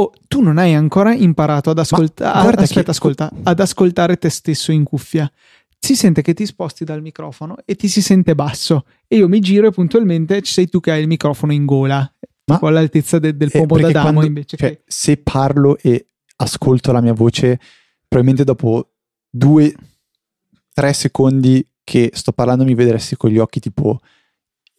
Oh, tu non hai ancora imparato ad ascoltare. guarda Aspetta, che- ascolta, ad ascoltare te stesso in cuffia. Si sente che ti sposti dal microfono e ti si sente basso. E io mi giro e puntualmente sei tu che hai il microfono in gola. Ma- Tipo all'altezza de- del Eh, pomo perché d'Adamo quando- invece cioè, che. se parlo e ascolto la mia voce, probabilmente dopo due, tre secondi che sto parlando mi vedresti con gli occhi tipo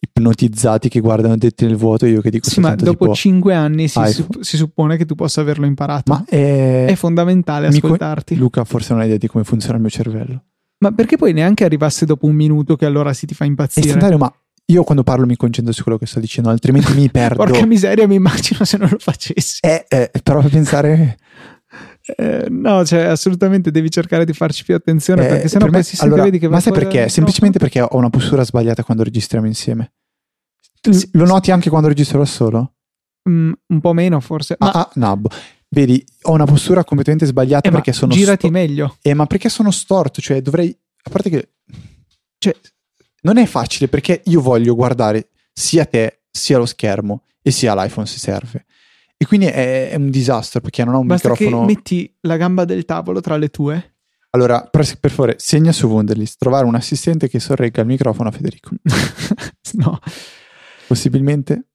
ipnotizzati che guardano detti nel vuoto io che dico Sì, ma dopo tipo, cinque anni si, supp- si suppone che tu possa averlo imparato. ma è, È fondamentale mi co- ascoltarti. Luca forse non hai idea di come funziona il mio cervello. Ma perché poi neanche arrivasse dopo un minuto che allora si ti fa È impazzire? istantaneo, ma io quando parlo mi concentro su quello che sto dicendo, altrimenti mi perdo. Porca miseria, mi immagino se non lo facessi. Eh, eh, però pensare Eh, no, cioè, assolutamente devi cercare di farci più attenzione eh, perché sennò per me- si sente allora, vedi che ma vai sai perché? Semplicemente perché ho una postura sbagliata quando registriamo insieme. Sì, Lo noti anche quando registro da solo? Mm, un po' meno forse. Ma Ah, ah, no, vedi, ho una postura completamente sbagliata eh, ma perché sono girati sto- meglio. Eh, ma perché sono storto? Cioè, dovrei. A parte che. Cioè, Non è facile perché io voglio guardare sia te, sia lo schermo e sia l'iPhone se serve. E quindi è, è un disastro perché non ho un basta microfono. che metti la gamba del tavolo tra le tue. Allora, per, per favore, segna su Wunderlist trovare un assistente che sorregga il microfono a Federico. no, Possibilmente.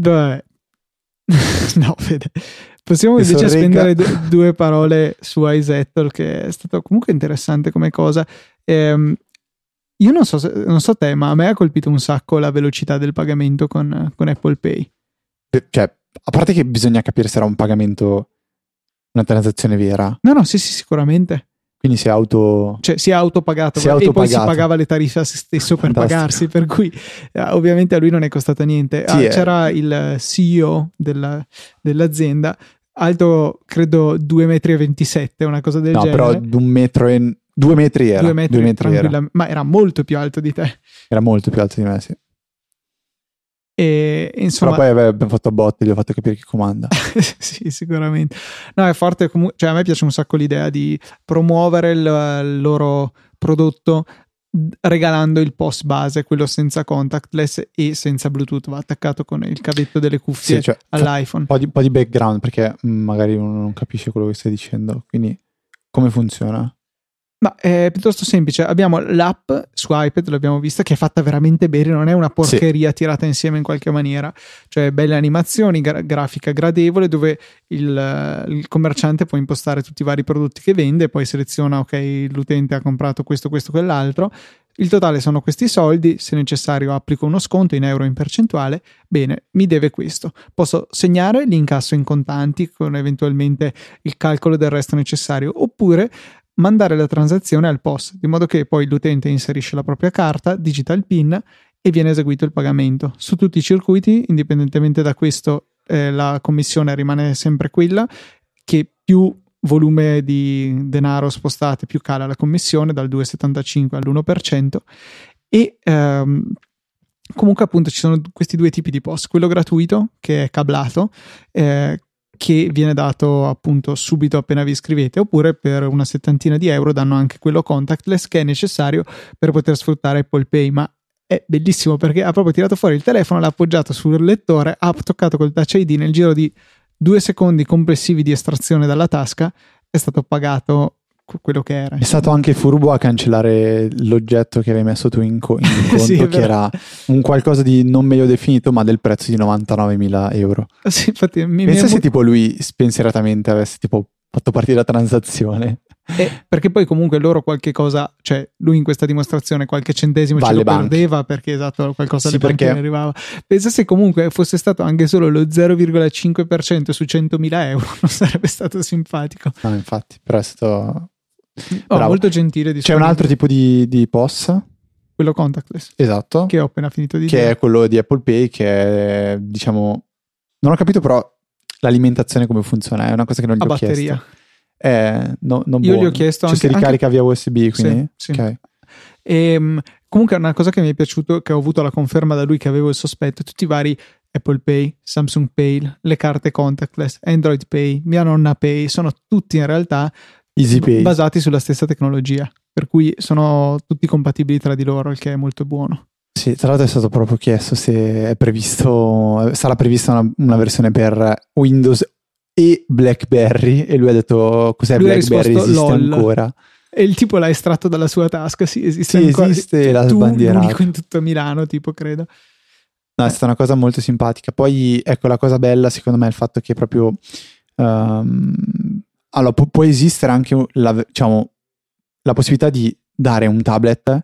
vabbè. no, Fede. Possiamo Che invece sorregga. spendere du- due parole su iSettle, che è stato comunque interessante come cosa. Ehm, io non so, se- non so te, ma a me ha colpito un sacco la velocità del pagamento con, con Apple Pay. Cioè, a parte che bisogna capire se era un pagamento, una transazione vera. No, no, sì, sì, sicuramente. Quindi si è auto. Cioè, si è autopagato Si è e poi si autopagato. pagava le tariffe a se stesso per Fantastico. pagarsi, per cui eh, ovviamente a lui non è costato niente. Ah, Sì, eh. c'era il CEO della- dell'azienda, alto credo 2,27 m, una cosa del no, genere. però di un metro e. Due metri era. Due metri, Due metri era. ma era molto più alto di te. Era molto più alto di me, sì. E insomma, Però poi abbiamo fatto a botte, gli ho fatto capire chi comanda. sì, sicuramente. No, è forte comunque, cioè a me piace un sacco l'idea di promuovere il, il loro prodotto regalando il post base, quello senza contactless e senza Bluetooth, va attaccato con il cavetto delle cuffie Sì, cioè, all'iPhone. un po' di, po' di background perché mm, magari uno non capisce quello che stai dicendo. Quindi, come funziona? Ma è piuttosto semplice. Abbiamo l'app su iPad, l'abbiamo vista, che è fatta veramente bene, non è una porcheria tirata insieme in qualche maniera. Cioè, belle animazioni, gra- grafica gradevole, dove il, il commerciante può impostare tutti i vari prodotti che vende, poi seleziona, ok, l'utente ha comprato questo, questo, quell'altro. Il totale sono questi soldi, se necessario applico uno sconto in euro in percentuale, bene, mi deve questo. Posso segnare l'incasso in contanti con eventualmente il calcolo del resto necessario, oppure mandare la transazione al POS, di modo che poi l'utente inserisce la propria carta, digita il PIN e viene eseguito il pagamento. Su tutti i circuiti, indipendentemente da questo, eh, la commissione rimane sempre quella, che più volume di denaro spostate, più cala la commissione dal 2,75 all'1%. E ehm, comunque, appunto, ci sono questi due tipi di POS: quello gratuito, che è cablato, eh, che viene dato appunto subito appena vi iscrivete, oppure per una settantina di euro danno anche quello contactless che è necessario per poter sfruttare Apple Pay. Ma è bellissimo perché ha proprio tirato fuori il telefono, l'ha appoggiato sul lettore, ha toccato col touch ID nel giro di due secondi complessivi di estrazione dalla tasca, è stato pagato quello che era. È stato anche furbo a cancellare l'oggetto che avevi messo tu in, co- in conto, Sì, che era un qualcosa di non meglio definito, ma del prezzo di 99.000 euro. Sì, infatti, mi, mi Pensa è se mo- tipo lui spensieratamente avesse tipo fatto partire la transazione. Eh, perché poi comunque loro qualche cosa, cioè lui in questa dimostrazione qualche centesimo Va ce lo banche. perdeva perché esatto qualcosa Sì, perché- ne arrivava. Pensa se comunque fosse stato anche solo lo 0,5% su 100.000 euro, non sarebbe stato simpatico. No, infatti, stato... Oh, Bravo. molto gentile C'è un altro tipo di, di POS, quello contactless esatto, che ho appena finito di che dire. è quello di Apple Pay, che è, diciamo... Non ho capito però l'alimentazione come funziona, è una cosa che non gli a ho batteria. chiesto. Eh, no, non Io gli buono. ho chiesto Cioè, anche, si ricarica via USB, Sì, quindi... sì. Ok. E, mh, comunque una cosa che mi è piaciuto, che ho avuto la conferma da lui che avevo il sospetto, tutti i vari Apple Pay, Samsung Pay, le carte contactless, Android Pay, mia nonna Pay, sono tutti in realtà Easy basati sulla stessa tecnologia, per cui sono tutti compatibili tra di loro, il che è molto buono. Sì, tra l'altro è stato proprio chiesto se è previsto, sarà prevista una, una versione per Windows e BlackBerry e lui ha detto cos'è Lui BlackBerry risposto, esiste "LOL". ancora E il tipo l'ha estratto dalla sua tasca. Sì, esiste Sì, ancora. esiste, l'ha tu, sbandierato. l'unico in tutto Milano, tipo, credo. No, è stata una cosa molto simpatica. Poi, ecco, la cosa bella secondo me è il fatto che proprio... ehm, allora, pu- può esistere anche la, diciamo, la possibilità di dare un tablet, per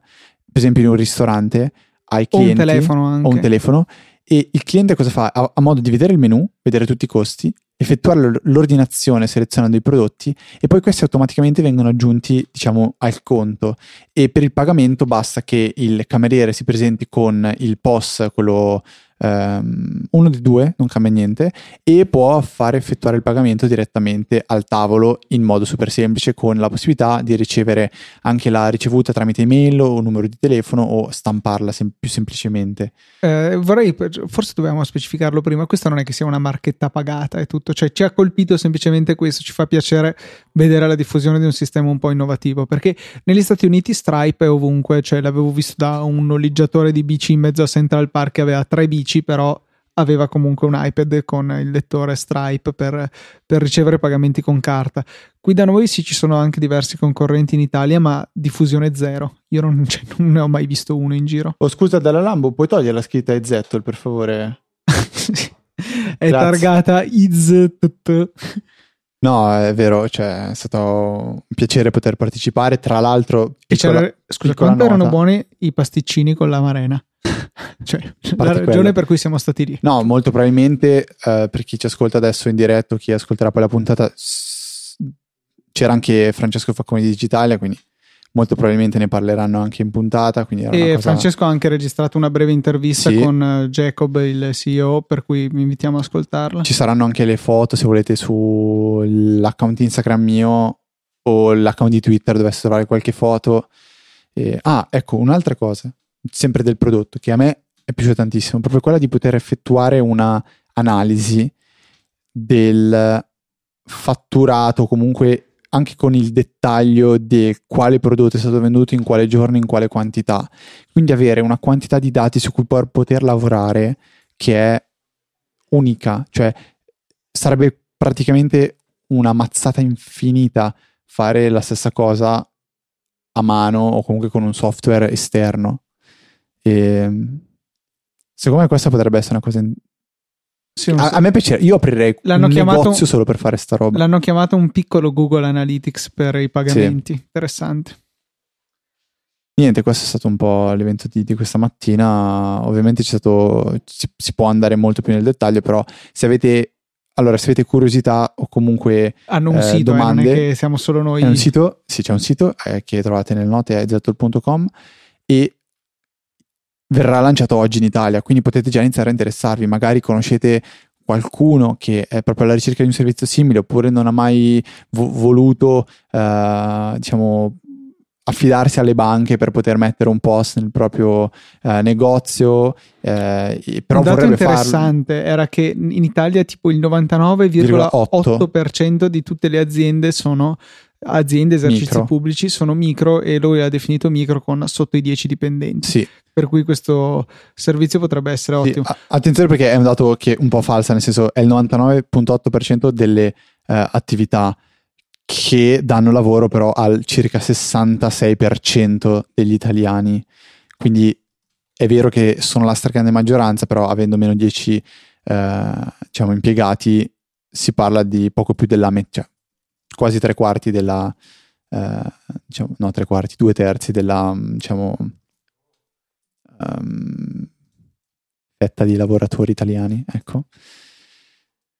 esempio in un ristorante, ai O un clienti. telefono anche. o un telefono e il cliente cosa fa? Ha, ha modo di vedere il menu, vedere tutti i costi, effettuare l'ordinazione selezionando i prodotti e poi questi automaticamente vengono aggiunti diciamo al conto e per il pagamento basta che il cameriere si presenti con il POS, quello ehm, uno dei due, non cambia niente e può fare effettuare il pagamento direttamente al tavolo in modo super semplice con la possibilità di ricevere anche la ricevuta tramite email o numero di telefono o stamparla sem- più semplicemente. Eh, vorrei, forse dovevamo specificarlo prima. Questa non è che sia una marchetta pagata e tutto, cioè ci ha colpito semplicemente questo. Ci fa piacere vedere la diffusione di un sistema un po' innovativo perché negli Stati Uniti Stripe è ovunque. Cioè, l'avevo visto da un noleggiatore di bici in mezzo a Central Park che aveva tre bici, però aveva comunque un iPad con il lettore Stripe per, per ricevere pagamenti con carta. Qui da noi sì ci sono anche diversi concorrenti in Italia, ma diffusione zero. Io non, cioè, non ne ho mai visto uno in giro. Oh, scusa, dalla Lambo, puoi togliere la scritta Ezettel, per favore? è Grazie. targata IZTT. No, è vero, cioè, è stato un piacere poter partecipare. Tra l'altro, E piccola- c'era- scusa, quanto erano buoni i pasticcini con la marena? cioè, la ragione quella. per cui siamo stati lì. No, molto probabilmente eh, per chi ci ascolta adesso in diretto, chi ascolterà poi la puntata, c'era anche Francesco Facconi di Digitalia, quindi molto probabilmente ne parleranno anche in puntata. E cosa- Francesco ha anche registrato una breve intervista Sì. con eh, Jacob, il CEO, per cui vi invitiamo ad ascoltarla. Ci saranno anche le foto se volete sull'account Instagram mio o l'account di Twitter dovesse trovare qualche foto. E- ah, ecco, un'altra cosa, sempre del prodotto, che a me è piaciuta tantissimo, proprio quella di poter effettuare una analisi del fatturato, comunque anche con il dettaglio di quale prodotto è stato venduto in quale giorno, in quale quantità. Quindi avere una quantità di dati su cui poter lavorare che è unica, cioè sarebbe praticamente una mazzata infinita fare la stessa cosa a mano o comunque con un software esterno. E secondo me questa potrebbe essere una cosa. in- Sì, A, so. a me piace, io aprirei L'hanno un chiamato- negozio solo per fare sta roba. L'hanno chiamato un piccolo Google Analytics per i pagamenti. Interessante. Niente, questo è stato un po' l'evento di, di questa mattina. Ovviamente c'è stato, si, si può andare molto più nel dettaglio, però se avete, allora, se avete curiosità o comunque Hanno un Eh, sito, eh, non è domande? che siamo solo noi. È un sito, sì, c'è un sito eh, che trovate nelle note, è zettel.com e verrà lanciato oggi in Italia, quindi potete già iniziare a interessarvi, magari conoscete qualcuno che è proprio alla ricerca di un servizio simile oppure non ha mai vo- voluto, eh, diciamo, affidarsi alle banche per poter mettere un post nel proprio eh, negozio, eh, però un dato vorrebbe farlo. interessante era che in Italia tipo il 99,8% di tutte le aziende sono aziende, esercizi Micro. pubblici, sono micro e lui ha definito micro con sotto i 10 dipendenti. Sì, Per cui questo servizio potrebbe essere Sì, ottimo. a- attenzione perché è un dato che è un po' falsa, nel senso è il 99.8% delle eh, attività che danno lavoro però al circa 66% degli italiani. Quindi è vero che sono la stragrande maggioranza, però avendo meno 10 eh, diciamo, impiegati si parla di poco più della metà, cioè quasi tre quarti della, eh, diciamo, no tre quarti, due terzi della, diciamo, ehm, fetta di lavoratori italiani, ecco.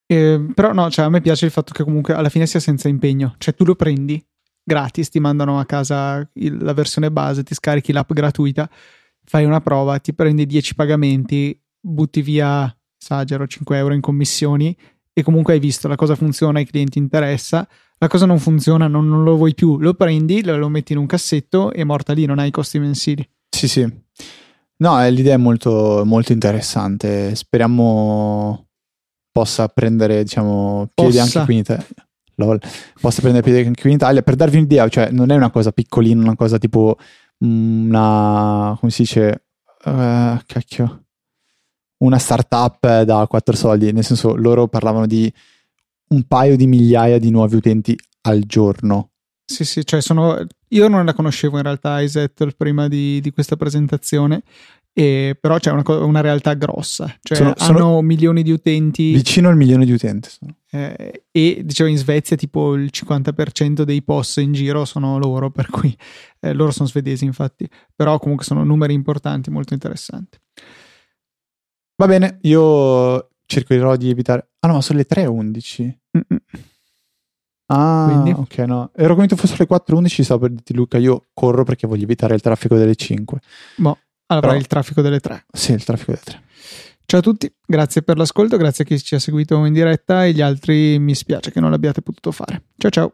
Eh, però no, cioè, a me piace il fatto che comunque alla fine sia senza impegno. Cioè tu lo prendi gratis, ti mandano a casa il- la versione base, ti scarichi l'app gratuita, fai una prova, ti prendi 10 pagamenti, butti via, esagero, 5 euro in commissioni e comunque hai visto la cosa funziona, ai clienti interessa, la cosa non funziona, non, non lo vuoi più, lo prendi, lo, lo metti in un cassetto e morta lì, non hai costi mensili. Sì, sì. No, eh, l'idea è molto, molto interessante. Speriamo possa prendere, diciamo, piede Possa. anche qui in Italia. Lol. Possa prendere piede anche qui in Italia. Per darvi un'idea, cioè, non è una cosa piccolina, una cosa tipo una, come si dice, Eh, cacchio, una startup da quattro soldi. Nel senso, loro parlavano di un paio di migliaia di nuovi utenti al giorno. Sì, sì, cioè sono, io non la conoscevo in realtà iSettle prima di, di questa presentazione, e, però c'è una, una, realtà grossa, cioè sono, hanno sono milioni di utenti. Vicino al milione di utenti. Eh, e dicevo in Svezia tipo il 50% dei POS in giro sono loro, per cui eh, loro sono svedesi infatti, però comunque sono numeri importanti, molto interessanti. Va bene, io cercherò di evitare... Ah no, sono le 3.11. Ah, Quindi? ok, no. Ero convinto fosse le 4.11, stavo per dirti Luca, io corro perché voglio evitare il traffico delle 5. Boh, allora Però, il traffico delle 3. Sì, il traffico delle 3. Ciao a tutti, grazie per l'ascolto, grazie a chi ci ha seguito in diretta e gli altri mi spiace che non l'abbiate potuto fare. Ciao ciao.